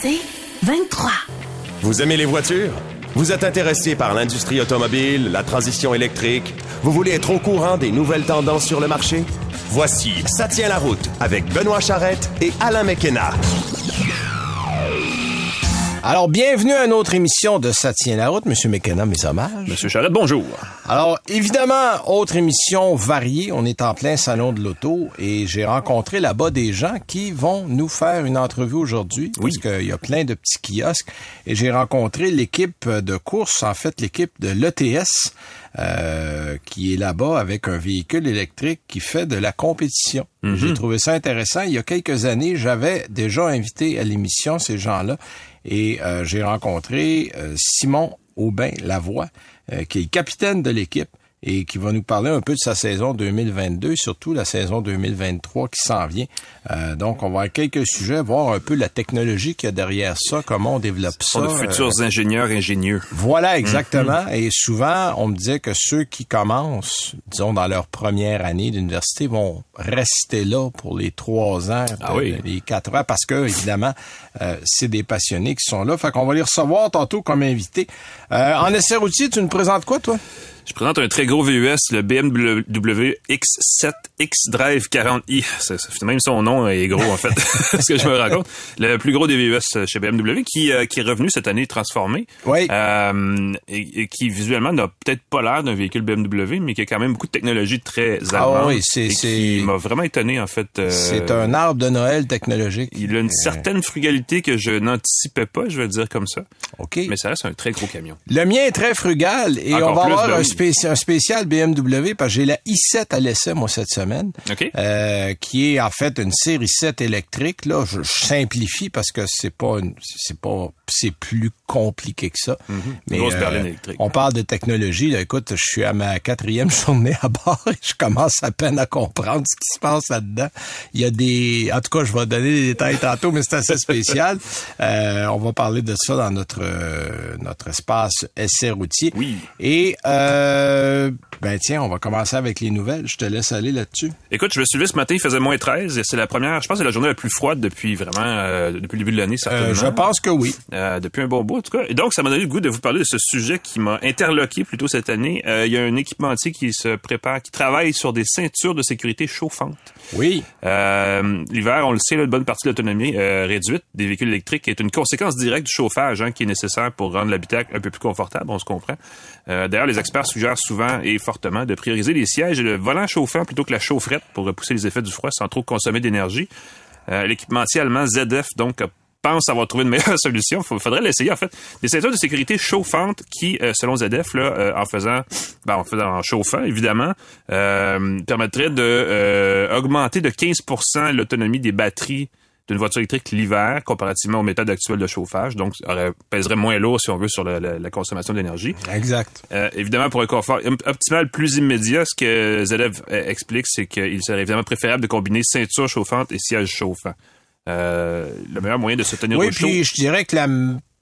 C'est 23. Vous aimez les voitures? Vous êtes intéressé par l'industrie automobile, la transition électrique? Vous voulez être au courant des nouvelles tendances sur le marché? Voici Ça tient la route avec Benoît Charrette et Alain McKenna. Alors, bienvenue à une autre émission de Ça tient la route. Monsieur McKenna, mes hommages. Monsieur Charrette, bonjour. Alors, évidemment, autre émission variée. On est en plein salon de l'auto et j'ai rencontré là-bas des gens qui vont nous faire une entrevue aujourd'hui. Oui. Parce qu'il y a plein de petits kiosques. Et j'ai rencontré l'équipe de course, en fait, l'équipe de l'ETS, euh, qui est là-bas avec un véhicule électrique qui fait de la compétition. J'ai trouvé ça intéressant. Il y a quelques années, j'avais déjà invité à l'émission ces gens-là et euh, j'ai rencontré euh, Simon Aubin Lavoie, euh, qui est capitaine de l'équipe et qui va nous parler un peu de sa saison 2022, surtout la saison 2023 qui s'en vient. Euh, donc, on va avoir quelques sujets, voir un peu la technologie qu'il y a derrière ça, comment on développe ça. sont de futurs euh, ingénieurs ingénieux. voilà, exactement. Et souvent, on me disait que ceux qui commencent, disons, dans leur première année d'université, vont rester là pour les trois ans, Ah oui. les quatre ans, parce que, évidemment, euh, c'est des passionnés qui sont là. Fait qu'on va les recevoir tantôt comme invités. Euh, en essai routier, tu nous présentes quoi, toi? Je présente un très gros VUS, le BMW X7 X Drive 40i. Ça, ça, même son nom est gros, en fait, ce que je me rends compte. Le plus gros des VUS chez BMW qui, euh, qui est revenu cette année transformé. Oui. Euh, et, et qui visuellement n'a peut-être pas l'air d'un véhicule BMW, mais qui a quand même beaucoup de technologie très Ah allemande. oui, c'est- qui m'a vraiment étonné, en fait. euh, C'est un arbre de Noël technologique. Il a une certaine frugalité que je n'anticipais pas, je vais le dire comme ça. OK. Mais ça reste un très gros camion. Le mien est très frugal et Encore on va avoir ben un, oui. spéci- un spécial BMW parce que j'ai la i7 à l'essai, moi, cette semaine. OK. Euh, qui est en fait une série 7 électrique. Là, je, je simplifie parce que c'est pas une- c'est pas c'est plus compliqué que ça. Grosse euh, berline électrique. on parle de technologie. Là. Écoute, je suis à ma quatrième journée à bord et je commence à peine à comprendre ce qui se passe là-dedans. Il y a des, en tout cas, je vais donner des détails tantôt, mais c'est assez spécial. Euh, on va parler de ça dans notre euh, notre espace essai routier. Oui. Et euh, ben tiens, on va commencer avec les nouvelles. Je te laisse aller là-dessus. Écoute, je me suis levé ce matin, il faisait moins 13 et c'est la première, je pense que c'est la journée la plus froide depuis vraiment, euh, depuis le début de l'année, certainement. Je pense que oui. Euh, depuis un bon bout, en tout cas. Et donc, ça m'a donné le goût de vous parler de ce sujet qui m'a interloqué plutôt cette année. Euh, il y a un équipementier qui se prépare, qui travaille sur des ceintures de sécurité chauffantes. Oui. Euh, L'hiver, on le sait, là, une bonne partie de l'autonomie réduite des véhicules électriques est une conséquence directe du chauffage hein, qui est nécessaire pour rendre l'habitacle un peu plus confortable, on se comprend. D'ailleurs, les experts suggèrent souvent et fortement de prioriser les sièges et le volant chauffant plutôt que la chaufferette pour repousser les effets du froid sans trop consommer d'énergie. Euh, L'équipementier allemand ZF, donc, a- pense avoir trouvé une meilleure solution. Il faudrait l'essayer, en fait. Des ceintures de sécurité chauffantes qui, euh, selon ZF, là, euh, en faisant, ben, en faisant, en chauffant, évidemment, euh, permettraient de euh, augmenter de 15% l'autonomie des batteries d'une voiture électrique l'hiver comparativement aux méthodes actuelles de chauffage. Donc, ça aurait- pèserait moins lourd, si on veut, sur la, la- la consommation d'énergie. Exact. Euh, évidemment, pour un confort op- optimal plus immédiat, ce que ZF euh, explique, c'est qu'il serait évidemment préférable de combiner ceinture chauffante et siège chauffant. Euh, le meilleur moyen de se tenir Oui, au chaud. puis je dirais que la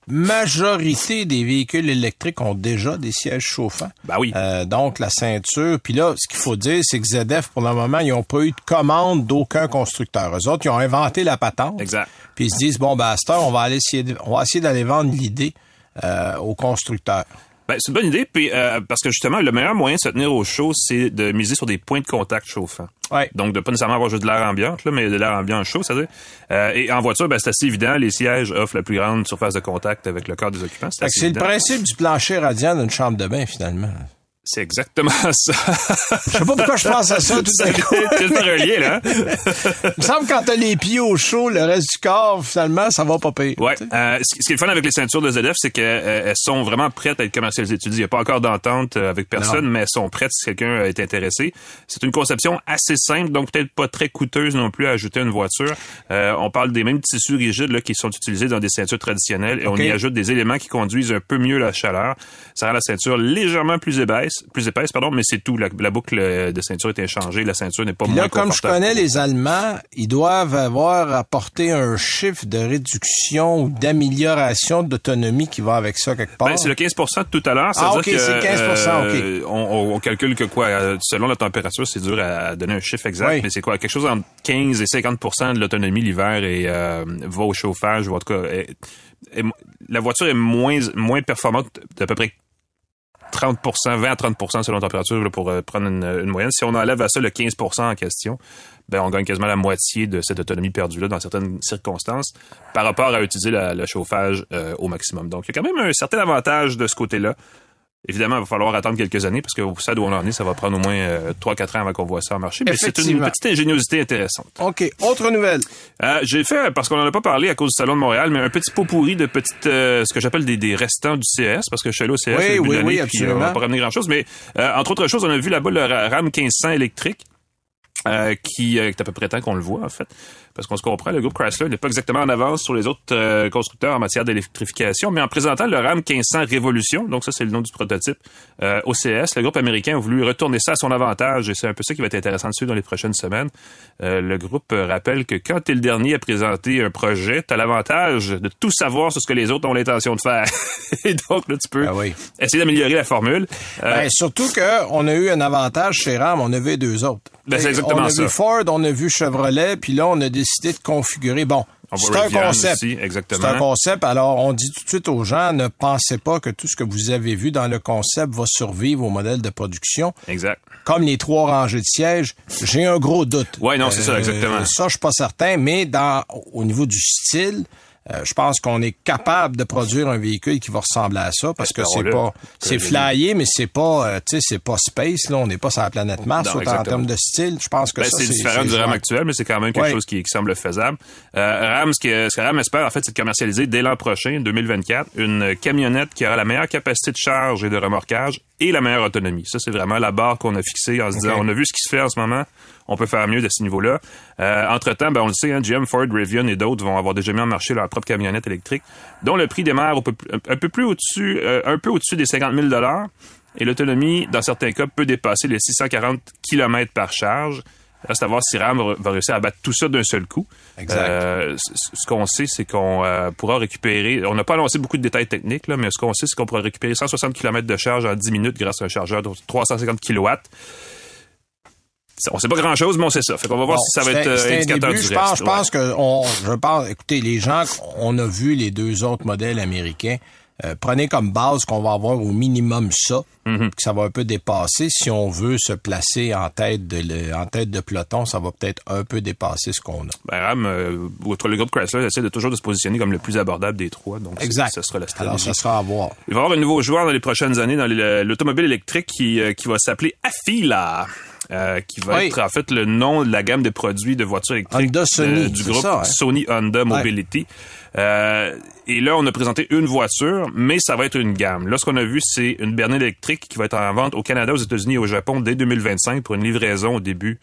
majorité des véhicules électriques ont déjà des sièges chauffants. Ben oui. Euh, donc, la ceinture. Puis là, ce qu'il faut dire, c'est que ZF, pour le moment, ils n'ont pas eu de commande d'aucun constructeur. Eux autres, ils ont inventé la patente. Exact. Puis ils se disent, bon, ben, à cette heure, on va, aller essayer, de- on va essayer d'aller vendre l'idée euh, aux constructeurs. Ben, c'est une bonne idée, puis euh, parce que justement, le meilleur moyen de se tenir au chaud, c'est de miser sur des points de contact chauffants. Ouais. Donc, de pas nécessairement avoir juste de l'air ambiant, là, mais de l'air ambiant chaud, c'est-à-dire. Euh, et en voiture, ben, c'est assez évident. Les sièges offrent la plus grande surface de contact avec le corps des occupants. C'est le principe du plancher radiant d'une chambre de bain, finalement. C'est exactement ça. Je sais pas pourquoi je pense à ça tout à coup. C'est relié, là. Il me semble que quand t'as les pieds au chaud, le reste du corps, finalement, ça va pas pire. Ouais. Euh, ce qui est le fun avec les ceintures de ZF, c'est qu'elles sont vraiment prêtes à être commercialisées. Tu dis, il n'y a pas encore d'entente euh, avec personne, Non. mais elles sont prêtes si quelqu'un est intéressé. C'est une conception assez simple, donc peut-être pas très coûteuse non plus à ajouter une voiture. Euh, on parle des mêmes tissus rigides là, qui sont utilisés dans des ceintures traditionnelles et on y ajoute des éléments qui conduisent un peu mieux la chaleur. Ça rend la ceinture légèrement plus épaisse épaisse, plus épaisse, pardon, mais c'est tout. La, boucle de ceinture est inchangée, la ceinture n'est pas Puis moins là, comme je connais les Allemands, ils doivent avoir apporté un chiffre de réduction ou d'amélioration d'autonomie qui va avec ça quelque part. Ben, c'est le 15 de tout à l'heure. Ah, ok, c'est 15 euh, on, on, calcule que quoi, euh, selon la température, c'est dur à donner un chiffre exact, mais c'est quoi, quelque chose entre 15 et 50 de l'autonomie l'hiver et euh, va au chauffage, ou en tout cas, la voiture est moins moins performante d'à peu près 30% 20 à 30% selon température pour euh, prendre une, moyenne. Si on enlève à ça le 15% en question, ben on gagne quasiment la moitié de cette autonomie perdue là dans certaines circonstances par rapport à utiliser le chauffage euh, au maximum. Donc il y a quand même un certain avantage de ce côté-là. Évidemment, il va falloir attendre quelques années parce que au stade où on en est, ça va prendre au moins euh, 3-4 ans avant qu'on voit ça en marché. Mais c'est une petite ingéniosité intéressante. OK. Autre nouvelle. Euh, J'ai fait, parce qu'on n'en a pas parlé à cause du Salon de Montréal, mais un petit pot pourri de petites, euh, ce que j'appelle des, des, restants du CS, parce que je suis allé au CS oui, oui, oui, puis on va pas ramener grand-chose. Mais euh, entre autres choses, on a vu là-bas le RAM 1500 électrique. qui est à peu près temps qu'on le voit en fait parce qu'on se comprend, le groupe Chrysler n'est pas exactement en avance sur les autres euh, constructeurs en matière d'électrification, mais en présentant le RAM 1500 Révolution, donc ça c'est le nom du prototype euh, OCS, le groupe américain a voulu retourner ça à son avantage et c'est un peu ça qui va être intéressant dessus dans les prochaines semaines. Euh, le groupe rappelle que quand tu es le dernier à présenter un projet, tu as l'avantage de tout savoir sur ce que les autres ont l'intention de faire. et donc là tu peux ah essayer d'améliorer la formule. Ben, surtout que on a eu un avantage chez RAM, on a vu deux autres. Ben, c'est exactement on a ça. vu Ford, on a vu Chevrolet, puis là on a décidé de configurer. Bon, c'est un concept. C'est un concept. Alors, on dit tout de suite aux gens, ne pensez pas que tout ce que vous avez vu dans le concept va survivre au modèle de production. Exact. Comme les trois rangées de sièges, j'ai un gros doute. Oui, non, c'est ça, exactement. Euh, ça, je suis pas certain, mais dans, au niveau du style, euh, je pense qu'on est capable de produire un véhicule qui va ressembler à ça parce que c'est pas c'est flyé mais c'est pas euh, tu sais c'est pas space là. On n'est pas sur la planète Mars en termes de style. Je pense que ben, c'est différent du RAM actuel mais c'est quand même quelque chose qui, semble faisable. Euh, RAM ce que, ce que RAM espère en fait c'est de commercialiser dès l'an prochain 2024 une camionnette qui aura la meilleure capacité de charge et de remorquage et la meilleure autonomie ça c'est vraiment la barre qu'on a fixée en se disant on a vu ce qui se fait en ce moment on peut faire mieux de ce niveau-là. Euh, entre-temps, ben, on le sait, hein, GM, Ford, Rivian et d'autres vont avoir déjà mis en marché leur propre camionnette électrique, dont le prix démarre un peu plus au-dessus, euh, un peu au-dessus des 50 000 et l'autonomie, dans certains cas, peut dépasser les 640 km par charge. Reste à voir si RAM va réussir à battre tout ça d'un seul coup. Exact. Euh, ce qu'on sait, c'est qu'on euh, pourra récupérer, on n'a pas annoncé beaucoup de détails techniques, là, mais ce qu'on sait, c'est qu'on pourra récupérer 160 km de charge en 10 minutes grâce à un chargeur de 350 kW. On sait pas grand chose, mais on sait ça. Fait qu'on va voir si ça va être euh, indicateur du je reste. Pense, je pense que on, je écoutez, les gens, on a vu les deux autres modèles américains. Euh, prenez comme base qu'on va avoir au minimum ça, mm-hmm. que ça va un peu dépasser. Si on veut se placer en tête de le, en tête de peloton, ça va peut-être un peu dépasser ce qu'on a. Ben, Ram, euh, le groupe Chrysler essaie de toujours de se positionner comme le plus abordable des trois. Donc exact. Ça sera la stratégie. Alors, ça sera à voir. Il va y avoir un nouveau joueur dans les prochaines années dans l'automobile électrique qui, euh, qui va s'appeler Afila. Euh, qui va être en fait le nom de la gamme de produits de voitures électriques du groupe hein? Sony Honda Mobility. Euh, et là, on a présenté une voiture, mais ça va être une gamme. Là, ce qu'on a vu, c'est une berline électrique qui va être en vente au Canada, aux États-Unis et au Japon dès 2025 pour une livraison au début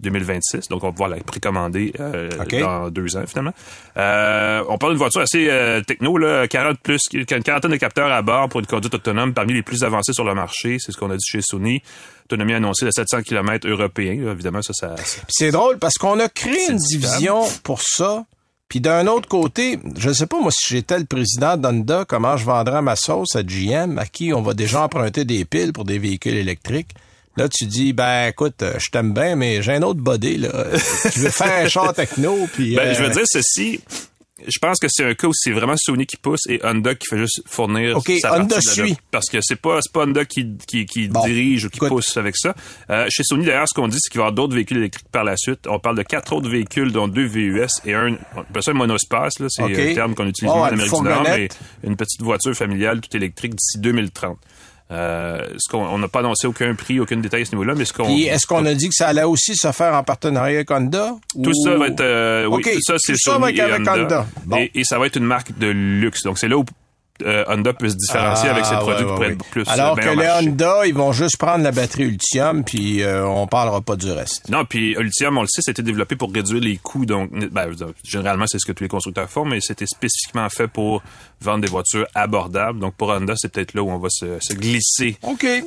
2026. Donc, on va pouvoir la précommander euh, dans deux ans, finalement. Euh, on parle d'une voiture assez euh, techno, là, 40 plus, une quarantaine de capteurs à bord pour une conduite autonome parmi les plus avancés sur le marché. C'est ce qu'on a dit chez Sony. Autonomie annoncée de 700 km européens. évidemment, ça, ça... C'est drôle parce qu'on a créé une division pour ça. Puis d'un autre côté, je sais pas moi si j'étais le président d'Honda, comment je vendrais ma sauce à GM, à qui on va déjà emprunter des piles pour des véhicules électriques. Là, tu dis, ben écoute, je t'aime bien, mais j'ai un autre body, là. tu veux faire un char techno, puis... Ben, je veux dire ceci, je pense que c'est un cas où c'est vraiment Sony qui pousse et Honda qui fait juste fournir OK, sa Honda suit. Parce que c'est pas, pas Honda qui, qui, qui dirige ou qui pousse avec ça. Euh, chez Sony, d'ailleurs, ce qu'on dit, c'est qu'il va y avoir d'autres véhicules électriques par la suite. On parle de quatre autres véhicules, dont deux VUS et un, on appelle ça un monospace, là. C'est un terme qu'on utilise en Amérique du Nord, mais une petite voiture familiale tout électrique d'ici 2030. Euh, ce qu'on on n'a pas annoncé aucun prix, aucun détail à ce niveau-là, mais ce qu'on. est-ce qu'on a dit que ça allait aussi se faire en partenariat avec Honda Tout ça va être. Euh, oui, tout ça c'est avec Honda. Et, ça va être une marque de luxe. Donc c'est là où euh, Honda peut se différencier avec ses Ah, produits ouais, pour ouais, être ouais. plus Alors bien que les marché. Honda, ils vont juste prendre la batterie Ultium, puis euh, on parlera pas du reste. Non, puis Ultium, on le sait, c'était développé pour réduire les coûts. Donc, ben, généralement, c'est ce que tous les constructeurs font, mais c'était spécifiquement fait pour vendre des voitures abordables. Donc, pour Honda, c'est peut-être là où on va se, se glisser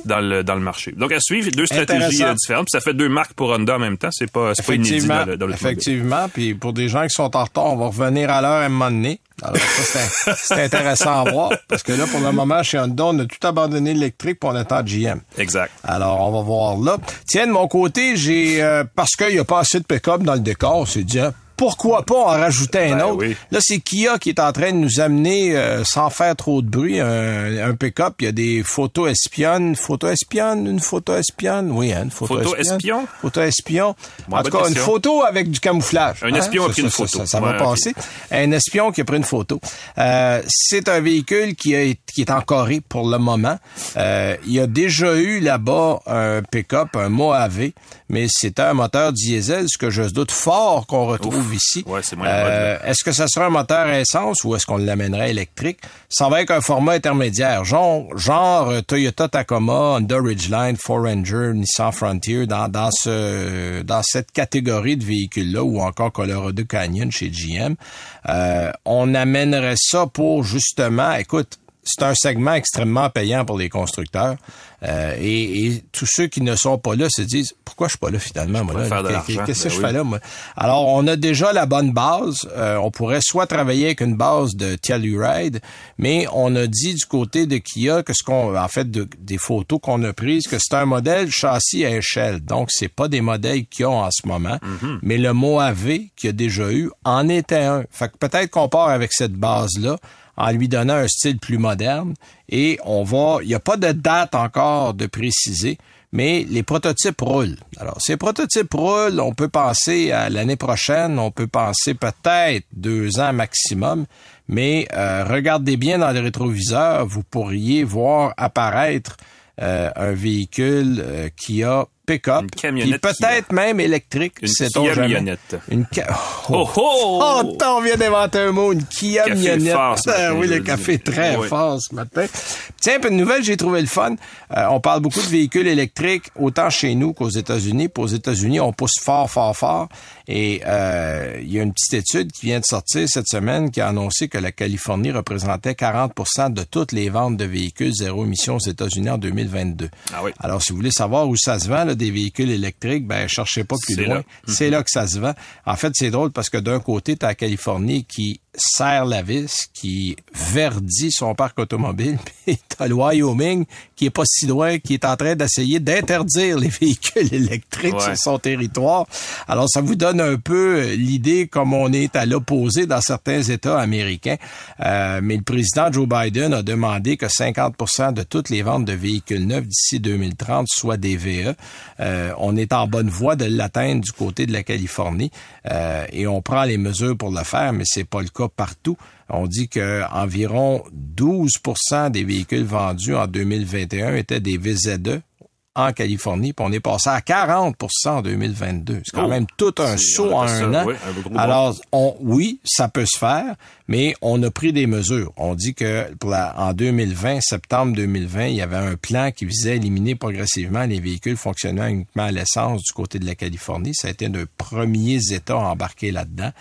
dans le dans le marché. Donc, à suivre, deux stratégies euh, différentes. Puis ça fait deux marques pour Honda en même temps. C'est pas, pas inédit dans dans effectivement. Puis pour des gens qui sont en retard, on va revenir à l'heure à un moment donné. Alors ça, c'est- c'est intéressant à voir. Parce que là, pour le moment, chez Honda, on a tout abandonné l'électrique pour on attend GM. Exact. Alors, on va voir là. Tiens, de mon côté, j'ai euh, parce qu'il n'y a pas assez de pick-up dans le décor, c'est dit, hein, pourquoi pas en rajouter un Ben autre? oui. Là, c'est Kia qui est en train de nous amener, euh, sans faire trop de bruit, un, un pick-up. Il y a des photos espionnes. Photo espionne? Une photo espionne? Oui, hein, une photo, Photo espionne. espion? Photo espion. Bon, en tout cas, une photo avec du camouflage. Un espion a Ça, pris une photo. Ça, ça Ouais, va passer. Un espion qui a pris une photo. Euh, c'est un véhicule qui, a, qui est en Corée pour le moment. Euh, il y a déjà eu là-bas un pick-up, un Mojave, mais c'était un moteur diesel, ce que je doute fort qu'on retrouve ici. Ouais, c'est moins la mode, Euh, est-ce que ça sera un moteur à essence ou est-ce qu'on l'amènerait électrique? Ça va être un format intermédiaire, genre, genre euh, Toyota Tacoma, Honda Ridgeline, Ranger, Nissan Frontier, dans, dans, ce, dans cette catégorie de véhicules-là, ou encore Colorado Canyon chez GM. Euh, on amènerait ça pour justement, écoute, c'est un segment extrêmement payant pour les constructeurs. Euh, et, et tous ceux qui ne sont pas là se disent pourquoi je suis pas là finalement moi. Qu'est-ce que Ben je oui. fais là moi? Alors on a déjà la bonne base. Euh, on pourrait soit travailler avec une base de Telluride, mais on a dit du côté de Kia que ce qu'on en fait de- des photos qu'on a prises que c'est un modèle châssis à échelle. Donc c'est pas des modèles qu'ils ont en ce moment, Mm-hmm. mais le Mojave qu'il y a déjà eu en était un. Fait que peut-être qu'on part avec cette base là en lui donnant un style plus moderne. Et on va, il n'y a pas de date encore de préciser, mais les prototypes roulent. Alors, ces prototypes roulent, on peut penser à l'année prochaine, on peut penser peut-être deux ans maximum, mais euh, regardez bien dans le rétroviseur, vous pourriez voir apparaître euh, un véhicule euh, qui a pick-up, Une camionnette peut-être même électrique, Une Kia jamais. mignonnette. Une ca- Oh, oh! Oh, attends, on vient d'inventer un mot, une ce Ah oui, le café dis. très Oui. fort ce matin. Tiens, une nouvelle, j'ai trouvé le fun. Euh, on parle beaucoup de véhicules électriques, autant chez nous qu'aux États-Unis. Puis aux États-Unis, on pousse fort, fort, fort. Et euh, il y a une petite étude qui vient de sortir cette semaine qui a annoncé que la Californie représentait 40% de toutes les ventes de véhicules zéro émission aux États-Unis en 2022. Ah oui. Alors, si vous voulez savoir où ça se vend, là, des véhicules électriques, ben, cherchez pas plus C'est loin. C'est là que ça se vend. En fait, c'est drôle parce que d'un côté, tu as la Californie qui serre la vis, qui verdit son parc automobile, puis t'as le Wyoming qui est pas si loin, qui est en train d'essayer d'interdire les véhicules électriques Ouais. sur son territoire. Alors, ça vous donne un peu l'idée comme on est à l'opposé dans certains États américains. Euh, mais le président Joe Biden a demandé que 50% de toutes les ventes de véhicules neufs d'ici 2030 soient des VE. Euh, on est en bonne voie de l'atteindre du côté de la Californie euh, et on prend les mesures pour le faire, mais c'est pas le cas partout. On dit que environ 12% des véhicules vendus en 2021 étaient des VZ2 en Californie, puis on est passé à 40% en 2022. C'est quand Oh, même tout un saut en un ça, an. oui, un. Alors, on, oui, ça peut se faire, mais on a pris des mesures. On dit que pour la- en 2020, septembre 2020, il y avait un plan qui visait à éliminer progressivement les véhicules fonctionnant uniquement à l'essence du côté de la Californie. Ça a été un des premiers États à embarquer là-dedans.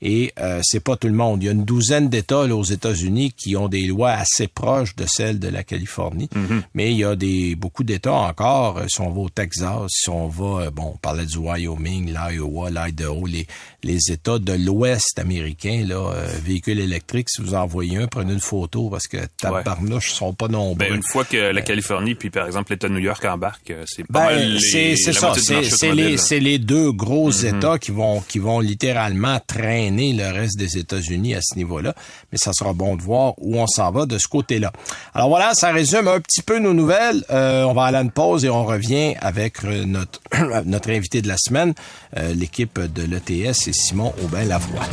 Et euh, c'est pas tout le monde. Il y a une douzaine d'États aux États-Unis qui ont des lois assez proches de celles de la Californie. Mais il y a des beaucoup d'États encore. euh, Si on va au Texas, si on va, euh, bon, on parlait du Wyoming, l'Iowa, l'Idaho, les, les États de l'Ouest américain, là, euh, véhicules électriques, si vous en voyez un, prenez une photo parce que tabarnouche sont pas nombreux. Ben, une fois que la Californie, puis par exemple l'État de New York embarque, euh, c'est Ben, pas mal les, c'est ça, c'est les les deux gros États qui vont qui vont littéralement traîner le reste des États-Unis à ce niveau-là, mais ça sera bon de voir où on s'en va de ce côté-là. Alors voilà, ça résume un petit peu nos nouvelles. Euh, on va aller à une pause et on revient avec euh, notre notre invité de la semaine, euh, l'équipe de l'ETS et Simon Aubin Lavoie.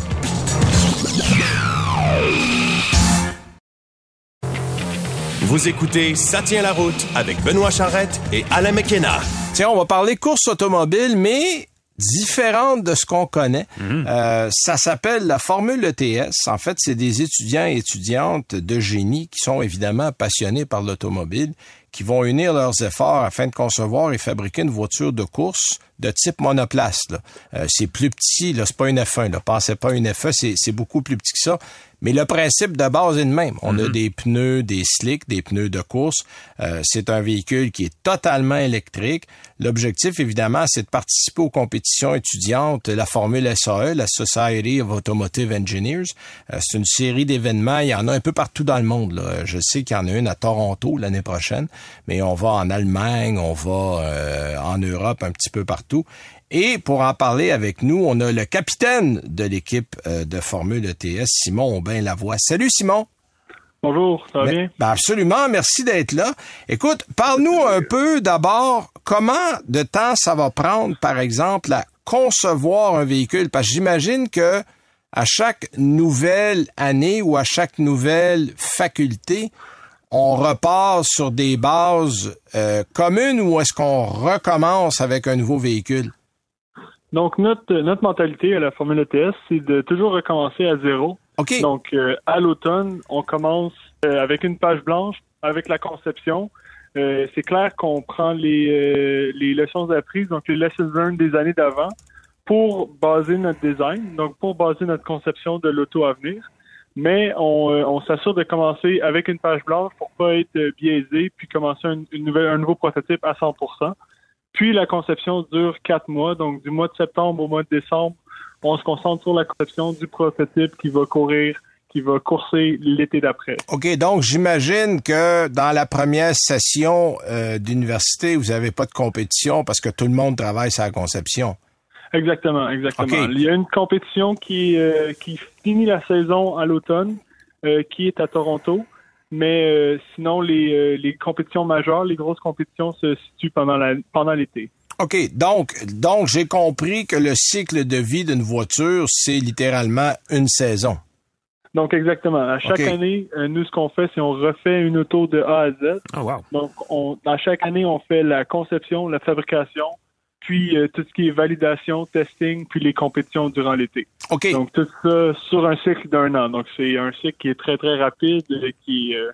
Vous écoutez Ça tient la route avec Benoît Charrette et Alain McKenna. Tiens, on va parler course automobile, mais différente de ce qu'on connaît. Mhm. Euh, ça s'appelle la formule ETS. En fait, c'est des étudiants et étudiantes de génie qui sont évidemment passionnés par l'automobile, qui vont unir leurs efforts afin de concevoir et fabriquer une voiture de course de type monoplace. Euh, c'est plus petit, là, c'est pas une F1. Là. Pensez pas une F1, c'est, c'est beaucoup plus petit que ça. Mais le principe de base est le même. On a des pneus, des slicks, des pneus de course. Euh, c'est un véhicule qui est totalement électrique. L'objectif, évidemment, c'est de participer aux compétitions étudiantes, la formule SAE, la Society of Automotive Engineers. Euh, c'est une série d'événements. Il y en a un peu partout dans le monde. là. Je sais qu'il y en a une à Toronto l'année prochaine, mais on va en Allemagne, on va euh, en Europe un petit peu partout. Et pour en parler avec nous, on a le capitaine de l'équipe euh, de Formule ETS, Simon Aubin Lavoie. Salut Simon. Bonjour, ça va bien? ben absolument, merci d'être là. Écoute, parle-nous un peu d'abord comment de temps ça va prendre, par exemple, à concevoir un véhicule, parce que j'imagine que à chaque nouvelle année ou à chaque nouvelle faculté, on repart sur des bases euh, communes ou est-ce qu'on recommence avec un nouveau véhicule? Donc, notre, notre mentalité à la Formule ETS, c'est de toujours recommencer à zéro. Donc, euh, à l'automne, on commence euh, avec une page blanche, avec la conception. Euh, c'est clair qu'on prend les, euh, les leçons apprises, donc les lessons learned des années d'avant, pour baser notre design, donc pour baser notre conception de l'auto à venir. Mais on, euh, on s'assure de commencer avec une page blanche pour pas être euh, biaisé, puis commencer un, une nouvelle, un nouveau prototype à 100%. Puis la conception dure quatre mois, donc du mois de septembre au mois de décembre, on se concentre sur la conception du prototype qui va courir, qui va courser l'été d'après. OK, donc j'imagine que dans la première session euh, d'université, vous n'avez pas de compétition parce que tout le monde travaille sur la conception. Exactement, exactement. Il y a une compétition qui, euh, qui finit la saison à l'automne, euh, qui est à Toronto. Mais euh, sinon, les, euh, les compétitions majeures, les grosses compétitions se situent pendant la, pendant l'été. OK, donc, donc j'ai compris que le cycle de vie d'une voiture, c'est littéralement une saison. Donc, exactement. À chaque année, euh, nous, ce qu'on fait, c'est on refait une auto de A à Z. Oh, wow. Donc, on, à chaque année, on fait la conception, la fabrication, puis euh, tout ce qui est validation, testing, puis les compétitions durant l'été. Donc, tout ça sur un cycle d'un an. Donc, c'est un cycle qui est très, très rapide, euh, qui, euh,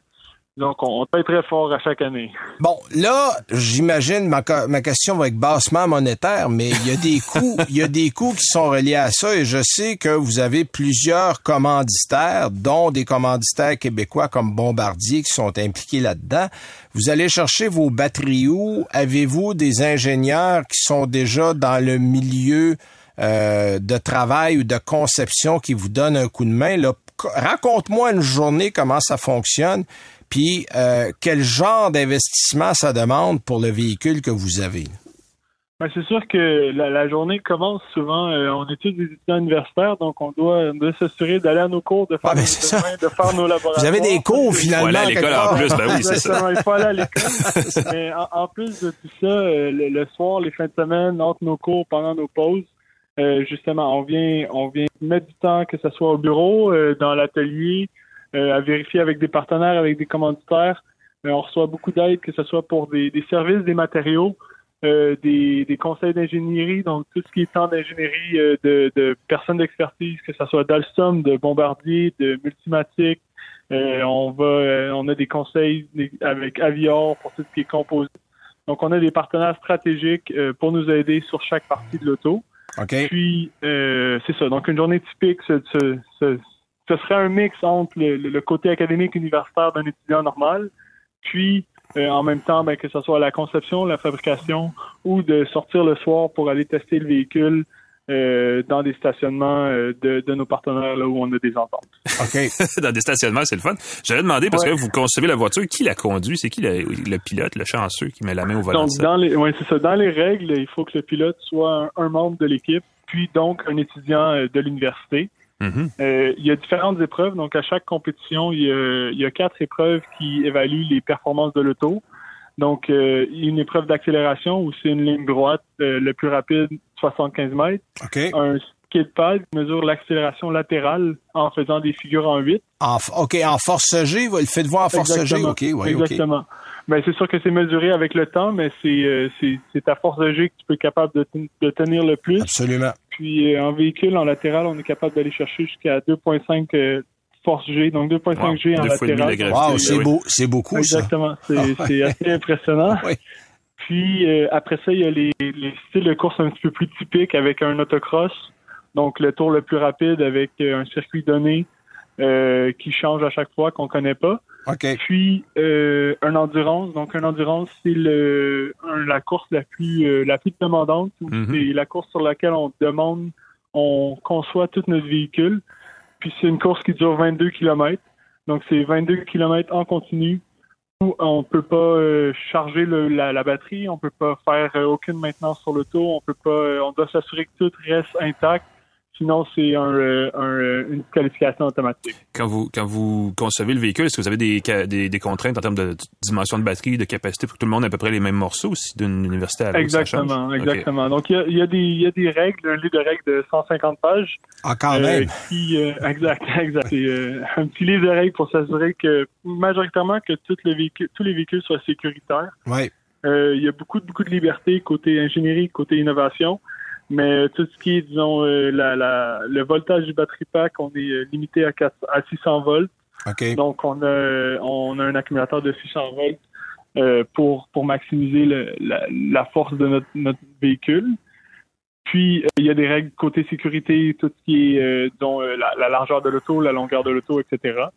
donc, on, travaille très fort à chaque année. bon, là, j'imagine, ma, ma question va être bassement monétaire, mais il y a des coûts, il y a des coûts qui sont reliés à ça et je sais que vous avez plusieurs commanditaires, dont des commanditaires québécois comme Bombardier qui sont impliqués là-dedans. Vous allez chercher vos batteries où? Avez-vous des ingénieurs qui sont déjà dans le milieu euh, de travail ou de conception qui vous donnent un coup de main? Raconte-moi une journée, comment ça fonctionne, puis euh, quel genre d'investissement ça demande pour le véhicule que vous avez? Ben, c'est sûr que la, la journée commence souvent, euh, on est tous des étudiants universitaires, donc on doit, on doit s'assurer d'aller à nos cours, de faire, Ah, ben, nos de faire nos laboratoires. Vous avez des cours finalement. Voilà, à l'école en plus, ben oui, c'est ça. Il faut aller à l'école. Mais en, en plus de tout ça, euh, le, le soir, les fins de semaine, entre nos cours, pendant nos pauses, euh, justement, on vient, on vient mettre du temps, que ce soit au bureau, dans l'atelier, à vérifier avec des partenaires, avec des commanditaires. Euh, on reçoit beaucoup d'aide, que ce soit pour des, des services, des matériaux, euh, des, des conseils d'ingénierie, donc tout ce qui est temps d'ingénierie euh, de, de personnes d'expertise, que ce soit d'Alstom, de Bombardier, de Multimatic, euh, on va, euh, on a des conseils avec Avior pour tout ce qui est composé. Donc, on a des partenaires stratégiques euh, pour nous aider sur chaque partie de l'auto. OK. Puis, euh, c'est ça. Donc, une journée typique, ce, ce serait un mix entre le, le- le côté académique universitaire d'un étudiant normal, puis euh, en même temps, ben, que ce soit la conception, la fabrication, ou de sortir le soir pour aller tester le véhicule euh, dans des stationnements euh, de, de nos partenaires là où on a des ententes. OK. Dans des stationnements, c'est le fun. J'allais demander, parce Ouais. que vous concevez la voiture, qui la conduit? C'est qui le, le pilote, le chanceux qui met la main au volant? Donc, dans les, ouais, c'est ça. Dans les règles, il faut que le pilote soit un, un membre de l'équipe, puis donc un étudiant euh, de l'université. Mhm. Euh, il y a différentes épreuves. Donc, à chaque compétition, il y a, il y a quatre épreuves qui évaluent les performances de l'auto. Donc, euh, une épreuve d'accélération où c'est une ligne droite, euh, le plus rapide, 75 mètres. Un skid pad qui mesure l'accélération latérale en faisant des figures en 8. En, OK, en force G, vous le faites voir en force G. OK, oui. Exactement. Ben, c'est sûr que c'est mesuré avec le temps, mais c'est euh, c'est ta force de G que tu peux être capable de, de tenir le plus. Absolument. Puis euh, en véhicule, en latéral, on est capable d'aller chercher jusqu'à 2.5 euh, force G, donc 2.5 Wow, G en latéral. la. Wow, c'est oui. beau, c'est beaucoup ça. Exactement, c'est Ah, assez impressionnant. Oui. Puis euh, après ça, il y a les, les styles de course un petit peu plus typiques avec un autocross, donc le tour le plus rapide avec euh, un circuit donné euh, qui change à chaque fois qu'on connaît pas. OK. Puis euh, un endurance, donc un endurance c'est le un- la course la plus euh, la plus demandante, Mhm. c'est la course sur laquelle on demande, on conçoit tout notre véhicule. Puis c'est une course qui dure 22 km. Donc c'est 22 km en continu où on peut pas euh, charger le- la, la batterie, on peut pas faire euh, aucune maintenance sur l'auto, on peut pas, euh, on doit s'assurer que tout reste intact. Sinon c'est un, euh, un, euh, une disqualification automatique. Quand vous, quand vous concevez le véhicule, est-ce que vous avez des, ca- des, des contraintes en termes de dimension de batterie, de capacité pour que tout le monde ait à peu près les mêmes morceaux aussi d'une université à l'autre? Exactement, exactement. Donc il y a, il y, a des- il y a des règles, un livre de règles de 150 pages. Ah, quand euh, même. qui, euh, exact, exact. C'est euh, un petit livre de règles pour s'assurer que majoritairement que tout le véhicule, tous les véhicules soient sécuritaires. Oui. Euh, il y a beaucoup, de- beaucoup de liberté côté ingénierie, côté innovation. Mais tout ce qui est, disons, euh, la, la, le voltage du batterie pack, on est euh, limité à, 4, à 600 volts. OK. Donc, on a, on a un accumulateur de 600 volts euh, pour, pour maximiser le- la, la force de notre, notre véhicule. Puis, euh, il y a des règles côté sécurité, tout ce qui est, euh, dont la, la largeur de l'auto, la longueur de l'auto, etc.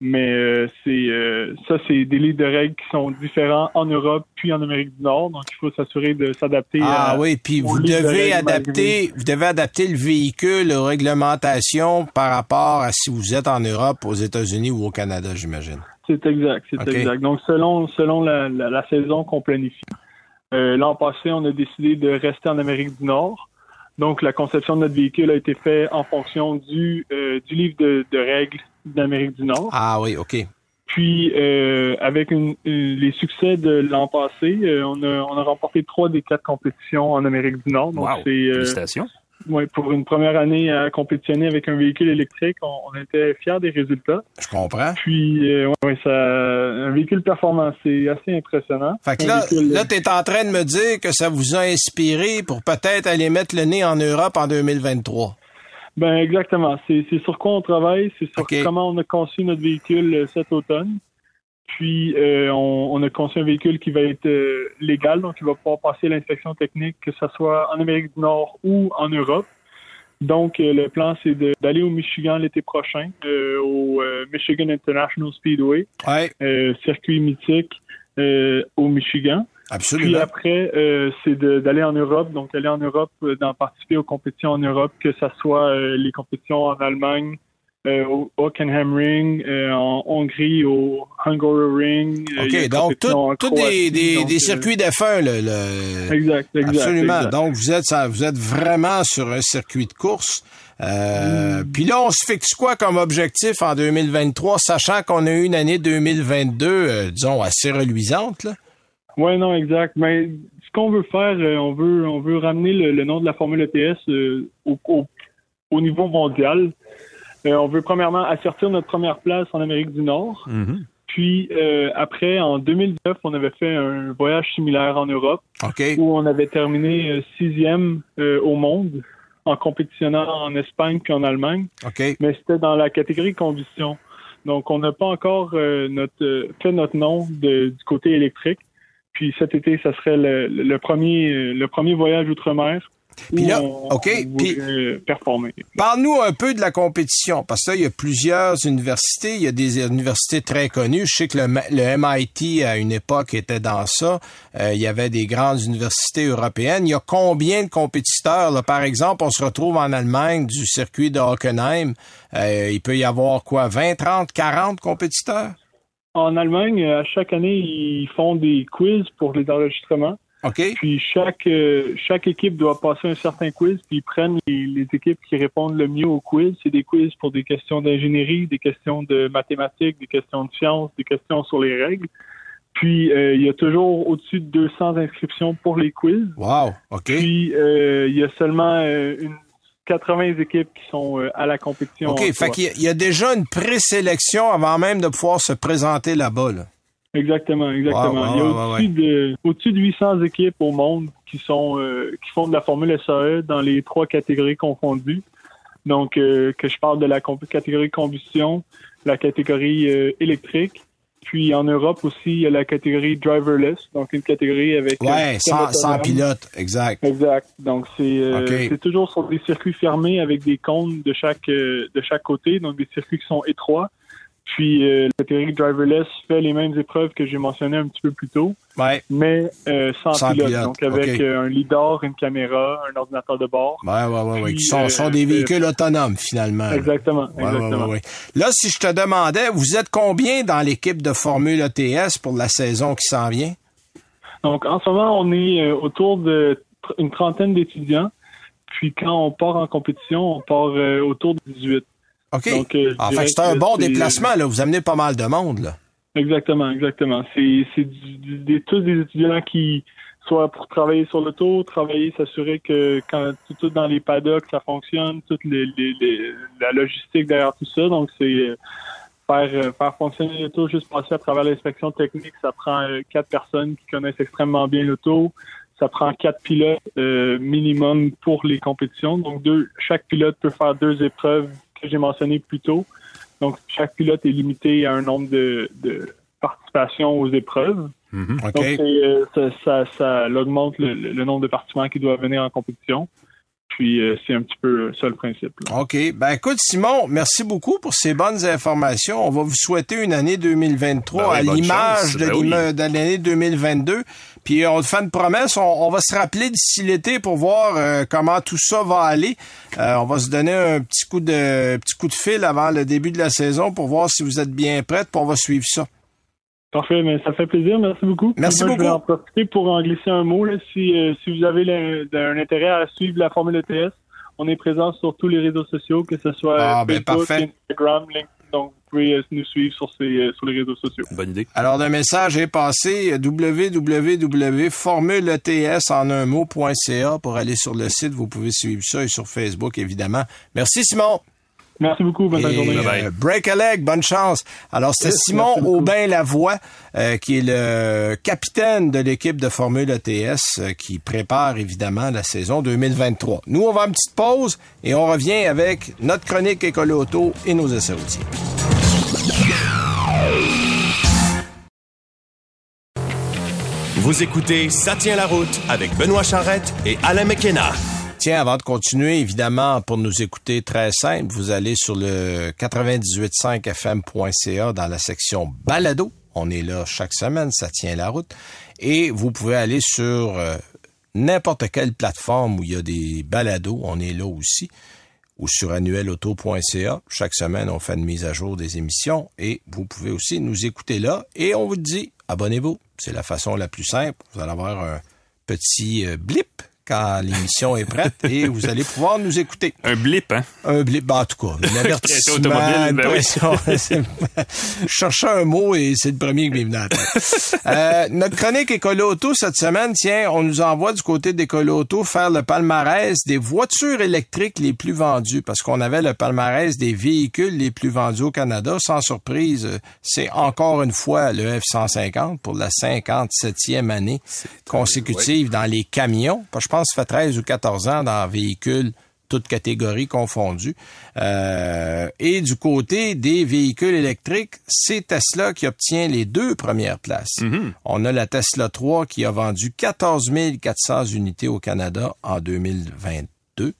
Mais euh, c'est euh, ça, c'est des livres de règles qui sont différents en Europe puis en Amérique du Nord. Donc, il faut s'assurer de s'adapter Ah à... oui, puis vous de devez adapter, vous devez adapter le véhicule aux réglementations par rapport à si vous êtes en Europe, aux États-Unis ou au Canada, j'imagine. C'est exact, c'est exact. Donc selon selon la, la, la saison qu'on planifie. Euh, L'an passé, on a décidé de rester en Amérique du Nord. Donc la conception de notre véhicule a été faite en fonction du euh, du livre de, de règles d'Amérique du Nord. Ah oui, OK. Puis euh, avec une- une- les succès de l'an passé, euh, on a on a remporté trois des quatre compétitions en Amérique du Nord. Donc Wow. c'est euh, Félicitations. Ouais, pour une première année à compétitionner avec un véhicule électrique, on, on était fiers des résultats. Je comprends. Puis, euh, ouais, ouais, ça, un véhicule performant, c'est assez impressionnant. Fait que Un là, véhicule- là, t'es en train de me dire que ça vous a inspiré pour peut-être aller mettre le nez en Europe en 2023. Ben exactement. C'est sur quoi on travaille, c'est sur comment on a conçu notre véhicule euh, cet automne. Puis euh, on, on a conçu un véhicule qui va être euh, légal, donc il va pouvoir passer l'inspection technique, que ce soit en Amérique du Nord ou en Europe. Donc euh, le plan, c'est d'aller au Michigan l'été prochain, euh, au euh, Michigan International Speedway, Oui, euh, circuit mythique euh, au Michigan. Puis absolument. après, euh, c'est d'aller en Europe, donc aller en Europe, euh, d'en participer aux compétitions en Europe, que ce soit euh, les compétitions en Allemagne, au Hockenheim Ring, euh, en Hongrie, au Hungaroring. euh, il y a OK, donc en tout, des, Croatie, des, donc, des euh, circuits F1, le, le- Exact, exact. Absolument. exact. Donc, vous êtes, ça- vous êtes vraiment sur un circuit de course. Euh, Mm. Puis là, on se fixe quoi comme objectif en 2023, sachant qu'on a eu une année 2022, euh, disons, assez reluisante, là? Ouais, non, exact. Mais ce qu'on veut faire, euh, on veut, on veut ramener le, le nom de la Formule ETS euh, au, au, au niveau mondial. Euh, on veut premièrement assertir notre première place en Amérique du Nord. Mhm. Puis euh, après, en 2009, on avait fait un voyage similaire en Europe où on avait terminé euh, sixième euh, au monde en compétitionnant en Espagne puis en Allemagne, mais c'était dans la catégorie combustion. Donc, on n'a pas encore notre, fait notre nom de- du côté électrique. Puis cet été, ça serait le, le premier, le premier voyage outre-mer Puis là, OK, puis- performer. Parle-nous un peu de la compétition, parce que là, il y a plusieurs universités. Il y a des universités très connues. Je sais que le, MIT, à une époque, était dans ça. Euh, il y avait des grandes universités européennes. Il y a combien de compétiteurs? Là? Par exemple, on se retrouve en Allemagne du circuit de Hockenheim. Euh, il peut y avoir quoi? 20, 30, 40 compétiteurs? En Allemagne, à chaque année, ils font des quiz pour les enregistrements. OK? Puis chaque euh, chaque équipe doit passer un certain quiz, puis ils prennent les, les équipes qui répondent le mieux au quiz. C'est des quiz pour des questions d'ingénierie, des questions de mathématiques, des questions de sciences, des questions sur les règles. Puis euh, il y a toujours au-dessus de 200 inscriptions pour les quiz. Wow. OK. Puis euh, il y a seulement une 80 équipes qui sont à la compétition. OK. Fait qu'il y a- il y a déjà une présélection avant même de pouvoir se présenter là-bas, là. Exactement, exactement. Il y a au-dessus de, au-dessus de 800 équipes au monde qui sont euh, qui font de la Formule SAE dans les trois catégories confondues. Donc, euh, que je parle de la catégorie combustion, la catégorie euh, électrique, puis en Europe aussi, il y a la catégorie driverless, donc une catégorie avec ouais, sans, sans, pilote, exact. Exact. Donc c'est c'est toujours sur des circuits fermés avec des cônes de chaque de chaque côté, donc des circuits qui sont étroits. Puis euh, la catégorie driverless fait les mêmes épreuves que j'ai mentionnées un petit peu plus tôt, ouais. mais euh, sans, pilote, donc avec euh, un leader, une caméra, un ordinateur de bord. Ouais, ouais, ouais. qui sont, sont des véhicules autonomes finalement. Exactement, exactement. Là, si je te demandais, vous êtes combien dans l'équipe de Formule ETS pour la saison qui s'en vient? Donc en ce moment, on est autour de une trentaine d'étudiants. Puis quand on part en compétition, on part autour de 18. OK. Donc, euh, en fait, c'est un bon déplacement, là. Vous amenez pas mal de monde, là. Exactement, exactement. C'est tous des étudiants qui, soit pour travailler sur le tour, travailler, s'assurer que quand tout, dans les paddocks, ça fonctionne, toute les, la logistique derrière tout ça. Donc, c'est euh, faire, euh, faire fonctionner le tour, juste passer à travers l'inspection technique, ça prend quatre personnes qui connaissent extrêmement bien l'auto. Ça prend quatre pilotes minimum pour les compétitions. Donc, deux, chaque pilote peut faire deux épreuves que j'ai mentionné plus tôt. Donc, chaque pilote est limité à un nombre de, de participations aux épreuves. Mhm. Donc, euh, ça, ça, ça, augmente le, le, nombre de participants qui doivent venir en compétition. Puis euh, c'est un petit peu ça le principe. OK. Ben écoute, Simon, merci beaucoup pour ces bonnes informations. On va vous souhaiter une année 2023 ben à l'image ben de, l'année 2022. Puis on te fait une promesse, on, va se rappeler d'ici l'été pour voir euh, comment tout ça va aller. Euh, on va se donner un petit coup de petit coup de fil avant le début de la saison pour voir si vous êtes bien prête, puis on va suivre ça. Parfait, mais ça fait plaisir. Merci beaucoup. Merci beaucoup. Je vais en profiter pour en glisser un mot. si, euh, si vous avez un intérêt à suivre la Formule ETS, on est présent sur tous les réseaux sociaux, que ce soit ah, ben, Facebook, Instagram, LinkedIn. Donc, vous pouvez euh, nous suivre sur, ces, euh, sur les réseaux sociaux. Bonne idée. Alors, le message est passé www.formuleets en un mot.ca pour aller sur le site. Vous pouvez suivre ça et sur Facebook, évidemment. Merci, Simon. Merci beaucoup. Bonne journée. Euh, break a leg, bonne chance. Alors, c'est Simon Aubin-Lavoie, euh, qui est le capitaine de l'équipe de Formule ETS, euh, qui prépare évidemment la saison 2023. Nous, on va une petite pause et on revient avec notre chronique École Auto et nos essais routiers. Vous écoutez Ça tient la route avec Benoît Charrette et Alain McKenna. Avant de continuer, évidemment, pour nous écouter, très simple, vous allez sur le 985fm.ca dans la section balado. On est là chaque semaine, ça tient la route. Et vous pouvez aller sur euh, n'importe quelle plateforme où il y a des balados, on est là aussi, ou sur annuelauto.ca. Chaque semaine, on fait une mise à jour des émissions et vous pouvez aussi nous écouter là. Et on vous dit, abonnez-vous. C'est la façon la plus simple. Vous allez avoir un petit euh, blip quand l'émission est prête et vous allez pouvoir nous écouter. Un blip, hein? Un blip, ben, en tout cas, une avertissement, automobile, ben oui. Je cherchais un mot et c'est le premier qui m'est venu à la tête. euh, notre chronique Écolo Auto cette semaine, tiens, on nous envoie du côté d'Écolo Auto faire le palmarès des voitures électriques les plus vendues parce qu'on avait le palmarès des véhicules les plus vendus au Canada. Sans surprise, c'est encore une fois le F-150 pour la 57e année consécutive dans les camions. Je pense ça fait 13 ou 14 ans dans véhicules toutes catégories confondues. Euh, et du côté des véhicules électriques, c'est Tesla qui obtient les deux premières places. Mm-hmm. On a la Tesla 3 qui a vendu 14 400 unités au Canada en 2022.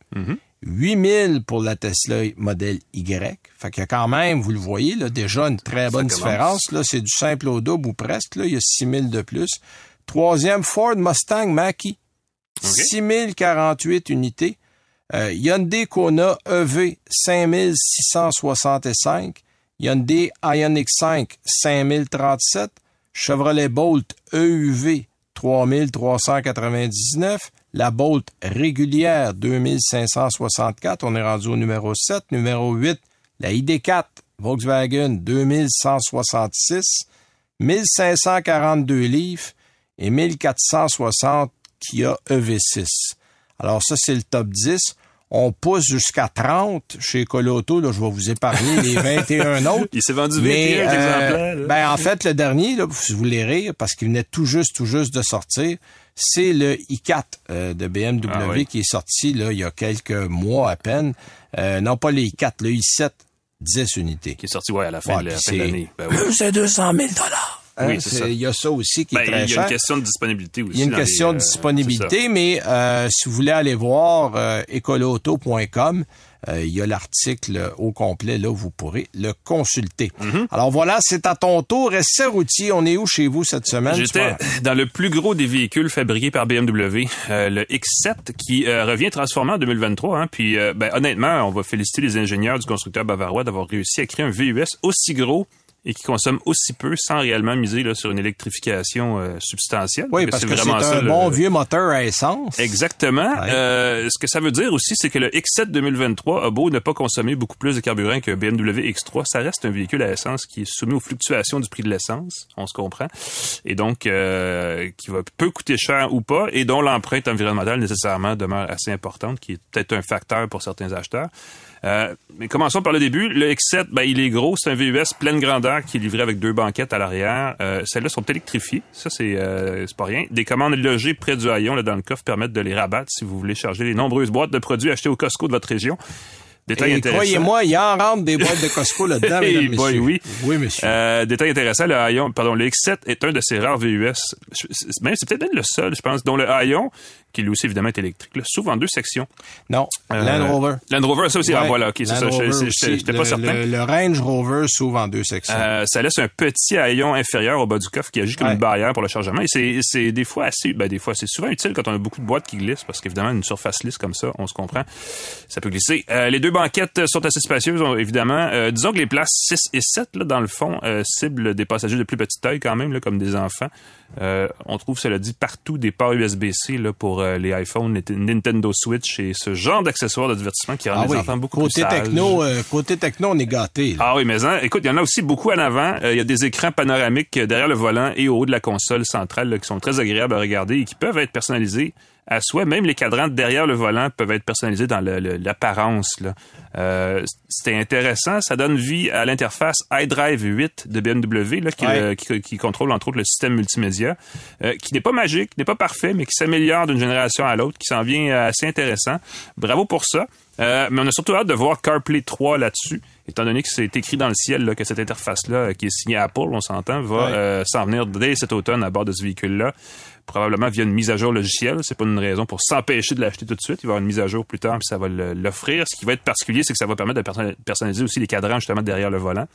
8 000 pour la Tesla modèle Y. Fait qu'il y a quand même, vous le voyez, là, déjà une très bonne différence. Là, c'est du simple au double ou presque. Là, il y a 6 000 de plus. Troisième, Ford Mustang Mach-E. 6048 unités. Euh, Hyundai Kona EV 5665. Hyundai Ioniq 5 5037. Chevrolet Bolt EUV 3399. La Bolt régulière 2564. On est rendu au numéro 7. Numéro 8, la ID4 Volkswagen 2166. 1542 livres et 1460 Kia EV6. Alors ça, c'est le top 10. On pousse jusqu'à 30 chez Coloto. Là, je vais vous épargner les 21 autres. Il s'est vendu 21 Mais, euh, exemplaires. là. ben, en fait, le dernier, là, vous voulez rire, parce qu'il venait tout juste, tout juste de sortir, c'est le i4 euh, de BMW Ah oui. qui est sorti là, il y a quelques mois à peine. Euh, non, pas le i4, le i7, 10 unités. qui est sorti ouais, à la fin Ouais, de l'année. Ben oui. C'est 200 000 dollars. Oui, ça. Il y a ça aussi qui Ben, est il y très a une question de disponibilité aussi. Il y a une les, question de euh, disponibilité, mais euh, si vous voulez aller voir euh, écoloauto.com, euh, il y a l'article au complet, là, vous pourrez le consulter. Mm-hmm. Alors voilà, c'est à ton tour. Essai routier, on est où chez vous cette semaine? J'étais dans le plus gros des véhicules fabriqués par BMW, euh, le X7, qui euh, revient transformé en 2023. Hein, puis, euh, ben, honnêtement, on va féliciter les ingénieurs du constructeur bavarois d'avoir réussi à créer un VUS aussi gros et qui consomme aussi peu sans réellement miser là, sur une électrification euh, substantielle. Oui, parce que c'est vraiment ça, un le- bon vieux moteur à essence. Exactement. Ouais. Euh, ce que ça veut dire aussi, c'est que le X7 2023 a beau ne pas consommer beaucoup plus de carburant que BMW X3, ça reste un véhicule à essence qui est soumis aux fluctuations du prix de l'essence, on se comprend, et donc euh, qui va peut coûter cher ou pas, et dont l'empreinte environnementale nécessairement demeure assez importante, qui est peut-être un facteur pour certains acheteurs. Euh, mais commençons par le début. Le X7, ben, il est gros, c'est un VUS pleine grandeur qui est livré avec deux banquettes à l'arrière. Euh, Celles-là sont électrifiées, ça c'est euh, pas rien. Des commandes logées près du haillon là, dans le coffre permettent de les rabattre si vous voulez charger les nombreuses boîtes de produits achetés au Costco de votre région. Détail Et intéressant. croyez-moi, il en rentre des boîtes de Costco là-dedans, Hey boy, oui. Oui, monsieur. Euh, détail intéressant, le haillon, pardon, le X7 est un de ces rares VUS, même c'est peut-être même le seul, je pense, dont le haillon, qui lui aussi évidemment est électrique, là, s'ouvre en deux sections. non, Euh, Land Rover. Land Rover, ça aussi, ah Ouais, voilà, ok, c'est ça, j'étais j'étais pas Le- certain. Le, le Range Rover s'ouvre en deux sections. Euh, ça laisse un petit haillon inférieur au bas du coffre qui agit comme Ouais. une barrière pour le chargement. Et c'est, c'est des fois assez, ben des fois c'est souvent utile quand on a beaucoup de boîtes qui glissent parce qu'évidemment une surface lisse comme ça, on se comprend, ça peut glisser. Euh, les deux banquettes sont assez spacieuses évidemment. Euh, disons que les places 6 et 7 là dans le fond euh, ciblent des passagers de plus petite taille quand même là, comme des enfants. Euh, on trouve cela dit partout des ports USB-C là pour les iPhones, Nintendo Switch et ce genre d'accessoires de divertissement qui rend ah les enfants beaucoup côté plus techno, côté techno, on est gâté. là. Ah oui, mais hein, écoute, il y en a aussi beaucoup en avant. Il y a des écrans panoramiques derrière le volant et au haut de la console centrale là, qui sont très agréables à regarder et qui peuvent être personnalisés à souhait. Même les cadrans derrière le volant peuvent être personnalisés dans l'apparence. Euh, C'était intéressant. Ça donne vie à l'interface iDrive 8 de BMW là, qui, Ouais. euh, qui- qui contrôle entre autres le système multimédia, euh, qui n'est pas magique, n'est pas parfait, mais qui s'améliore d'une génération à l'autre, qui s'en vient euh, assez intéressant. Bravo pour ça. Euh, mais on a surtout hâte de voir CarPlay 3 là-dessus, étant donné que c'est écrit dans le ciel là, que cette interface-là, qui est signée Apple, on s'entend, va Ouais. s'en venir dès cet automne à bord de ce véhicule-là. Probablement via une mise à jour logicielle. C'est pas une raison pour s'empêcher de l'acheter tout de suite. Il va y avoir une mise à jour plus tard, puis ça va le- l'offrir. Ce qui va être particulier, c'est que ça va permettre de perso- personnaliser aussi les cadrans justement derrière le volant.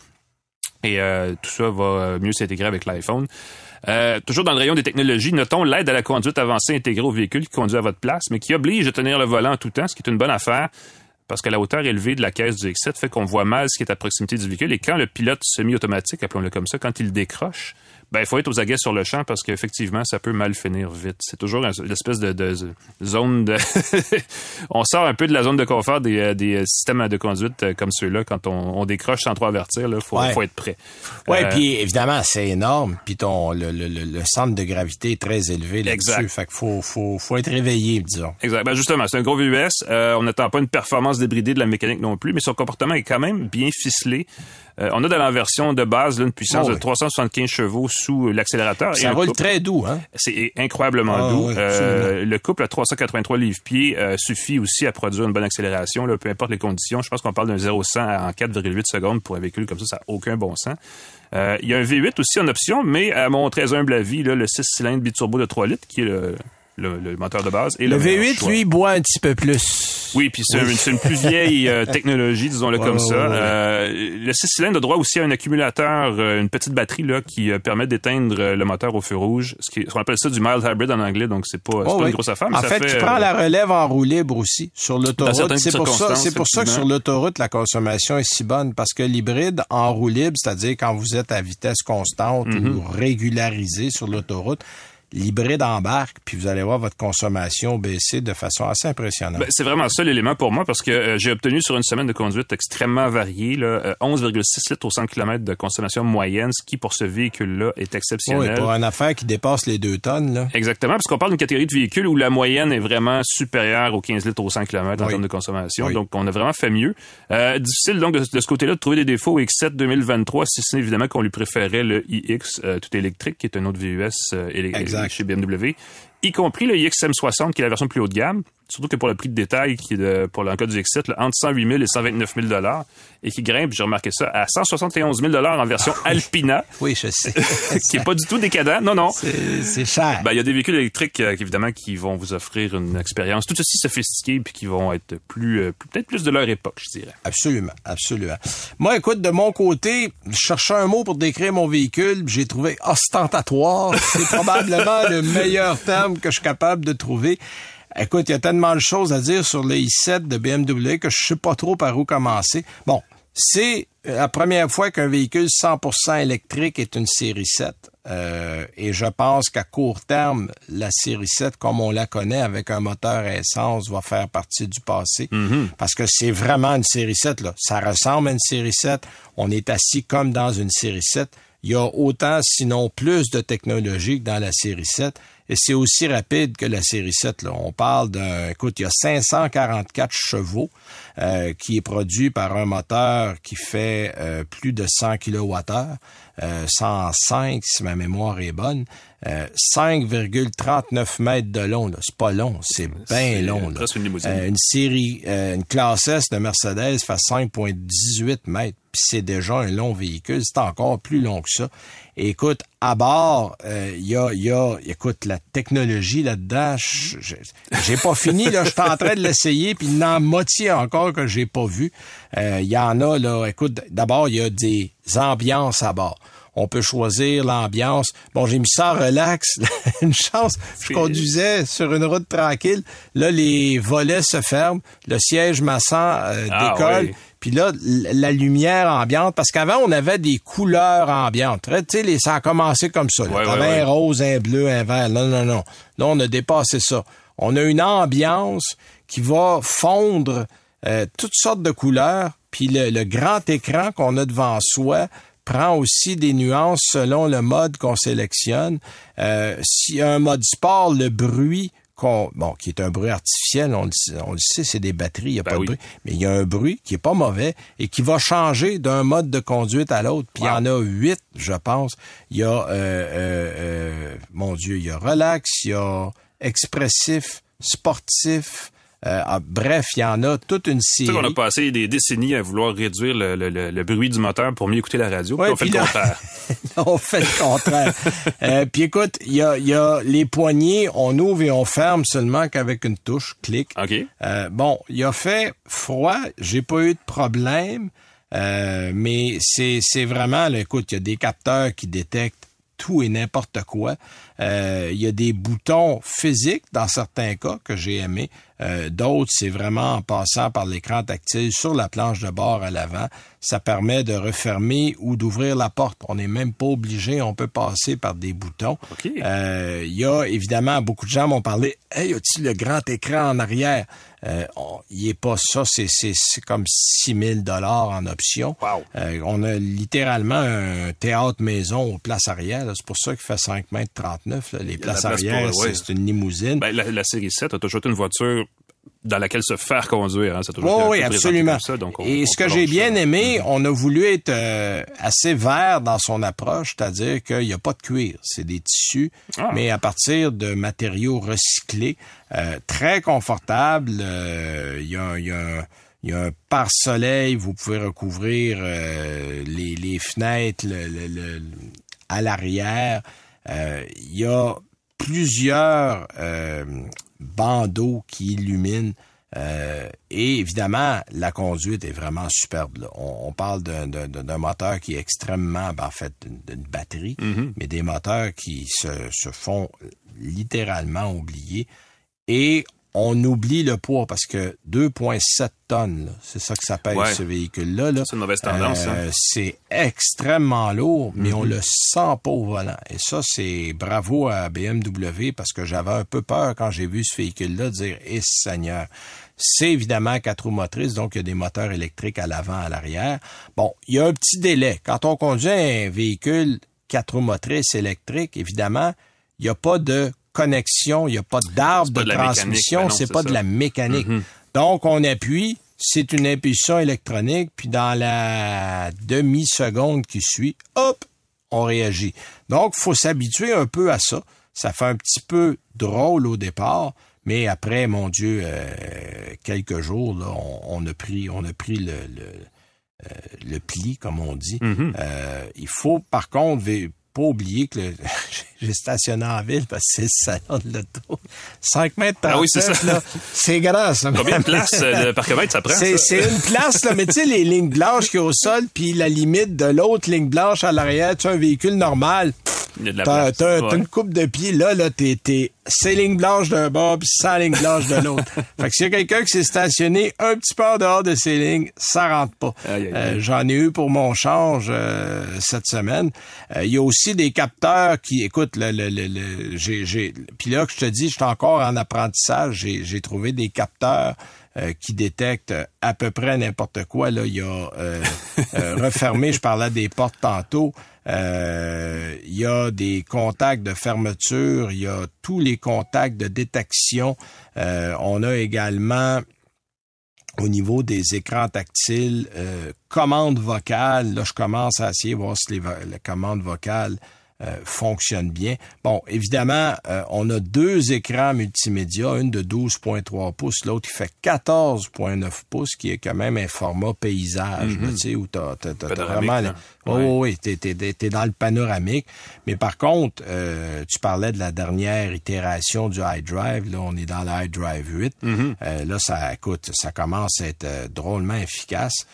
Et euh, tout ça va euh, mieux s'intégrer avec l'iPhone. Euh, toujours dans le rayon des technologies, notons l'aide à la conduite avancée intégrée au véhicule qui conduit à votre place, mais qui oblige à tenir le volant tout temps, ce qui est une bonne affaire parce que la hauteur élevée de la caisse du X7 fait qu'on voit mal ce qui est à proximité du véhicule. Et quand le pilote semi-automatique, appelons-le comme ça, quand il décroche, ben il faut être aux aguets sur le champ parce qu'effectivement, ça peut mal finir vite. C'est toujours un- une espèce de, de zone de... on sort un peu de la zone de confort des, euh, des systèmes de conduite euh, comme ceux-là. Quand on, on décroche sans trop avertir, il faut, Ouais. faut être prêt. Ouais, Euh, puis évidemment, c'est énorme, puis ton le, le, le, centre de gravité est très élevé là-dessus. Fait qu'il faut, faut, faut être réveillé, disons. Exact. Ben justement, c'est un gros VUS. Euh, on n'attend pas une performance débridée de la mécanique non plus, mais son comportement est quand même bien ficelé. Euh, on a dans la version de base là, une puissance Oh oui. de 375 chevaux sous euh, l'accélérateur. et Ça un roule couple- très doux, hein? C'est incroyablement Ah, doux. oui, Euh, le couple à 383 livres-pieds euh, suffit aussi à produire une bonne accélération, là, peu importe les conditions. Je pense qu'on parle d'un 0-100 en 4,8 secondes pour un véhicule comme ça, ça n'a aucun bon sens. Il y a un V8 aussi en option, mais à mon très humble avis, là, le 6 cylindres biturbo de 3 litres, qui est le, le- le moteur de base. Et Le meilleur V8, choix. lui, boit un petit peu plus. Oui, puis c'est un- c'est une plus vieille euh, technologie, disons-le Ouais, comme ouais, ça. ouais. Euh, le 6 cylindres a droit aussi à un accumulateur, euh, une petite batterie là qui permet d'éteindre le moteur au feu rouge, ce qui qu'on appelle ça du mild hybrid en anglais, donc c'est pas, Oh, pas une grosse affaire, mais en ça fait, fait, tu prends la relève en roue libre aussi sur l'autoroute. C'est pour ça, c'est pour ça que sur l'autoroute, la consommation est si bonne parce que l'hybride en roue libre, c'est-à-dire quand vous êtes à vitesse constante Mhm. ou régularisée sur l'autoroute, l'hybride embarque, puis vous allez voir votre consommation baisser de façon assez impressionnante. Ben, c'est vraiment ça l'élément pour moi parce que euh, j'ai obtenu sur une semaine de conduite extrêmement variée là, 11,6 euh, litres au 100 km de consommation moyenne, ce qui pour ce véhicule-là est exceptionnel. Oui, pour une affaire qui dépasse les 2 tonnes. Là. Exactement, parce qu'on parle d'une catégorie de véhicules où la moyenne est vraiment supérieure aux 15 litres au 100 km en termes de consommation. Donc, on a vraiment fait mieux. Euh, difficile donc de, ce côté-là de trouver des défauts au X7 2023, si ce n'est évidemment qu'on lui préférait le iX tout électrique, qui est un autre VUS chez BMW y compris le XM60, qui est la version plus haut de gamme, surtout que pour le prix de détail, qui est de, pour le cas du X7, entre 108 000 et 129 000 dollars, et qui grimpe, j'ai remarqué ça, à 171 000 dollars en version ah Alpina. Oui, je sais. qui est pas du tout décadent. Non, non. C'est cher. Ben, il y a des véhicules électriques, euh, évidemment, qui vont vous offrir une expérience tout aussi sophistiquée, puis qui vont être plus, euh, peut-être plus de leur époque, je dirais. Absolument, absolument. Moi, écoute, de mon côté, je cherchais un mot pour décrire mon véhicule, j'ai trouvé ostentatoire. C'est probablement le meilleur terme que je suis capable de trouver. Écoute, il y a tellement de choses à dire sur le i7 de BMW que je sais pas trop par où commencer. Bon, c'est la première fois qu'un véhicule 100% électrique est une série 7. Euh, et je pense qu'à court terme, la série 7, comme on la connaît avec un moteur à essence, va faire partie du passé. Mm-hmm. Parce que c'est vraiment une série 7. Là. Ça ressemble à une série 7. On est assis comme dans une série 7. Il y a autant, sinon plus, de technologie que dans la série 7 et c'est aussi rapide que la série 7. Là. On parle d'un, écoute, il y a 544 chevaux euh, qui est produit par un moteur qui fait euh, plus de 100 kWh, euh, 105 si ma mémoire est bonne, 5,39 euh, mètres de long. C'est pas long, c'est bien long. Là. Une, une, série, une classe S de Mercedes fait 5,18 mètres. Puis c'est déjà un long véhicule, c'est encore plus long que ça écoute, à bord, il euh, y, a, y a, écoute, la technologie là-dedans, j'ai pas fini, là, je suis en train de l'essayer, puis il y en a moitié encore que j'ai pas vu. Il euh, y en a, là, écoute, d'abord, il y a des ambiances à bord on peut choisir l'ambiance. Bon, j'ai mis ça relax. une chance, je conduisais sur une route tranquille. Là, les volets se ferment, le siège massant euh, ah, décolle. Puis là, la lumière ambiante, parce qu'avant, on avait des couleurs ambiantes. Tu sais, ça a commencé comme ça. un rose, un bleu, un vert. Non, non, non. Là, on a dépassé ça. On a une ambiance qui va fondre euh, toutes sortes de couleurs. Puis le, grand écran qu'on a devant soi prend aussi des nuances selon le mode qu'on sélectionne. Euh, si un mode sport, le bruit bon, qui est un bruit artificiel, on le, sait, c'est des batteries, il n'y a ben pas de bruit, mais il y a un bruit qui est pas mauvais et qui va changer d'un mode de conduite à l'autre. Puis il y en a huit, je pense. Il y a, euh, euh, euh, mon Dieu, il y a relax, il y a expressif, sportif, euh, ah, bref, il y en a toute une série. Qu'on a passé des décennies à vouloir réduire le, le, le, bruit du moteur pour mieux écouter la radio. puis on fait le contraire. on fait le contraire. puis écoute, il y a, y a les poignées, on ouvre et on ferme seulement qu'avec une touche, clic. OK. Euh, bon, il a fait froid, j'ai pas eu de problème. Euh, mais c'est, c'est vraiment, là, écoute, il y a des capteurs qui détectent tout et n'importe quoi. Euh, il y a des boutons physiques dans certains cas que j'ai aimé. Euh, d'autres, c'est vraiment en passant par l'écran tactile sur la planche de bord à l'avant. Ça permet de refermer ou d'ouvrir la porte. On n'est même pas obligé, on peut passer par des boutons. Euh, il y a évidemment, beaucoup de gens m'ont parlé, hey, a-t-il le grand écran en arrière? Euh, il est pas ça, c'est, c'est, comme 6 000 dollars en option. on a littéralement un théâtre maison aux places arrière. C'est pour ça qu'il fait 5 mètres 39. Les places arrière, c'est, une limousine. Ben, la, la série 7 a toujours une voiture dans laquelle se faire conduire. Hein, oui, absolument. Et ce que j'ai bien aimé, on a voulu être euh, assez vert dans son approche, c'est-à-dire qu'il n'y a pas de cuir, c'est des tissus, ah. mais à partir de matériaux recyclés, euh, très confortable. Euh, il y a, y a il y a un pare-soleil, vous pouvez recouvrir les, les, fenêtres le, à l'arrière. il y a plusieurs bandeaux qui illuminent. Euh, et évidemment, la conduite est vraiment superbe. On, parle d'un moteur qui est extrêmement, ben, en fait, d'une batterie, mm-hmm. mais des moteurs qui se, se, font littéralement oublier. Et on oublie le poids parce que 2,7 tonnes, c'est ça que ça pèse ce véhicule-là. c'est une mauvaise tendance. Hein. Euh, c'est extrêmement lourd, mais on mhm. le sent pas au volant. Et ça, c'est bravo à BMW parce que j'avais un peu peur quand j'ai vu ce véhicule-là dire « Eh Seigneur ». C'est évidemment quatre roues motrices, donc il y a des moteurs électriques à l'avant, à l'arrière. Bon, il y a un petit délai. Quand on conduit un véhicule quatre roues motrices électriques, évidemment, il n'y a pas de connexion, il n'y a pas d'arbre de, transmission, ben c'est pas de la mécanique. Mm-hmm. Donc, on appuie, c'est une impulsion électronique, puis dans la demi-seconde qui suit, hop, on réagit. Donc, faut s'habituer un peu à ça. Ça fait un petit peu drôle au départ, mais après, mon Dieu, euh, quelques jours, là, on, a pris, on a pris le, le, euh, pli, comme on dit. Mm-hmm. Euh, il faut, par contre, pas oublier que j'ai stationné en ville parce que c'est le salon de l'auto. 5 mètres par ah oui, c'est ça. c'est grand, ça. Combien de place de parcomètre ça prend? C'est, c'est une place, là, mais tu sais, les lignes blanches qui sont au sol, puis la limite de l'autre ligne blanche à l'arrière, tu as un véhicule normal. T'as, une coupe de pied, là, là, t'es, t'es c'est ligne blanche d'un bord puis sans ligne blanche de l'autre. fait que s'il y a quelqu'un qui s'est stationné un petit peu en dehors de ces lignes, ça rentre pas. Euh, j'en ai eu pour mon change euh, cette semaine. Euh, il y a aussi des capteurs qui, écoute, le, le, le, j'ai, j'ai, puis là que je te dis, je suis encore en apprentissage. J'ai, j'ai trouvé des capteurs qui détectent à peu près n'importe quoi. Là, il y a refermé, je parlais des portes tantôt. Euh, il y a des contacts de fermeture, il y a tous les contacts de détection. Euh, on a également au niveau des écrans tactiles, euh, commande vocale. Là, je commence à essayer de voir si les, les commandes vocales euh, fonctionne bien. Bon, évidemment, euh, on a deux écrans multimédia, une de 12.3 pouces, l'autre qui fait 14.9 pouces, qui est quand même un format paysage, mm-hmm. tu sais, où t'as, vraiment... Hein. Oui, t'es, t'es, dans le panoramique. Mais par contre, euh, tu parlais de la dernière itération du iDrive. Là, on est dans le iDrive 8. Mm-hmm. là, ça, écoute, ça commence à être drôlement efficace.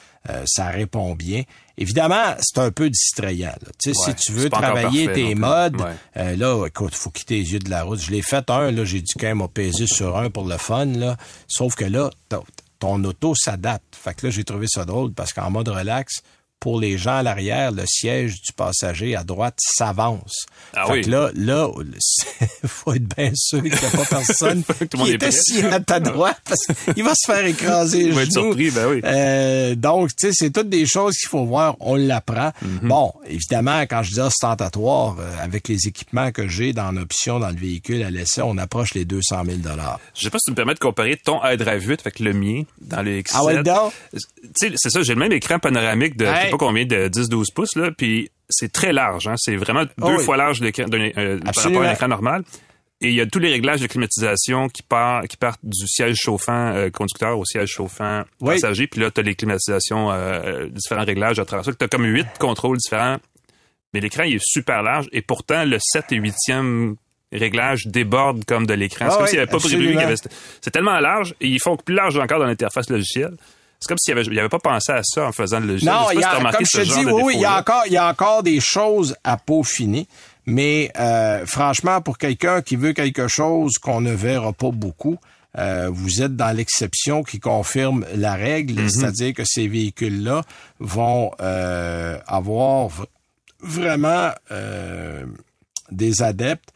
Ça répond bien. Évidemment, c'est un peu distrayant. Tu sais, si tu veux travailler tes modes, euh, là, écoute, faut quitter les yeux de la route. Je l'ai fait un, là, j'ai dû quand même peser sur un pour le fun, là. Sauf que là, ton auto s'adapte. Fait que là, j'ai trouvé ça drôle parce qu'en mode relax, pour les gens à l'arrière, le siège du passager à droite s'avance. Ah fait que là, là, faut être bien sûr qu'il n'y a pas personne qui est, assis à ta droite parce qu'il va se faire écraser les genoux. Surpris, ben oui. Euh, donc, tu sais, c'est toutes des choses qu'il faut voir. On l'apprend. Mhm. Bon, évidemment, quand je dis ostentatoire, euh, avec les équipements que j'ai dans l'option dans le véhicule à l'essai, on approche les 200 000 Je sais pas si tu me permets de comparer ton iDrive 8 avec le mien dans le X7. Ah ouais, Tu sais, c'est ça, j'ai le même écran panoramique de sais pas combien de 10-12 pouces, là, puis c'est très large. Hein, c'est vraiment oh deux fois large euh, par rapport à un écran normal. Et il y a tous les réglages de climatisation qui, partent qui partent du siège chauffant euh, conducteur au siège chauffant passager. Puis là, tu as les climatisations, euh, différents réglages à travers ça. Tu as comme huit contrôles différents. Mais l'écran, il est super large. Et pourtant, le 7 et 8e réglage déborde comme de l'écran. c'est ah comme s'il n'y avait pas prévu. C'est tellement large et ils font plus large encore dans l'interface logicielle. C'est comme s'il avait, avait pas pensé à ça en faisant le logiciel. Non, il y a, comme je te dis, oui, oui, il y a encore, il y a encore des choses à peaufiner. Mais euh, franchement, pour quelqu'un qui veut quelque chose qu'on ne verra pas beaucoup, euh, vous êtes dans l'exception qui confirme la règle, mm-hmm. c'est-à-dire que ces véhicules-là vont euh, avoir vraiment des adeptes.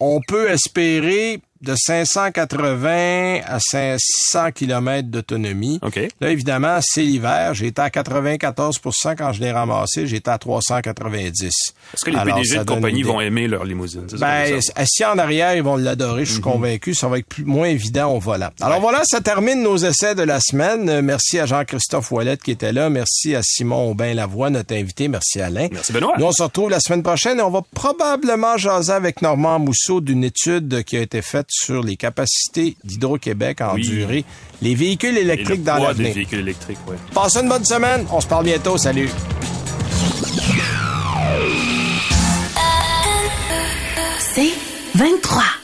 On peut espérer de 580 à 500 km d'autonomie. Là, évidemment, c'est l'hiver. J'étais à 94% quand je l'ai ramassé. J'étais à 390. Est-ce que les PDG de compagnie vont aimer leur limousine? Ben, si en arrière, ils vont l'adorer, je suis mhm. convaincu. Ça va être plus, moins évident au volant. Alors voilà, ça termine nos essais de la semaine. Merci à Jean-Christophe Ouellette qui était là. Merci à Simon Aubin-Lavoie, notre invité. Merci Alain. Merci Benoît. Nous, on se retrouve la semaine prochaine et on va probablement jaser avec Normand Mousseau d'une étude qui a été faite sur les capacités d'Hydro-Québec à endurer les véhicules électriques dans l'avenir. Les véhicules électriques, ouais. Passez une bonne semaine. On se parle bientôt. Salut. C'est 23.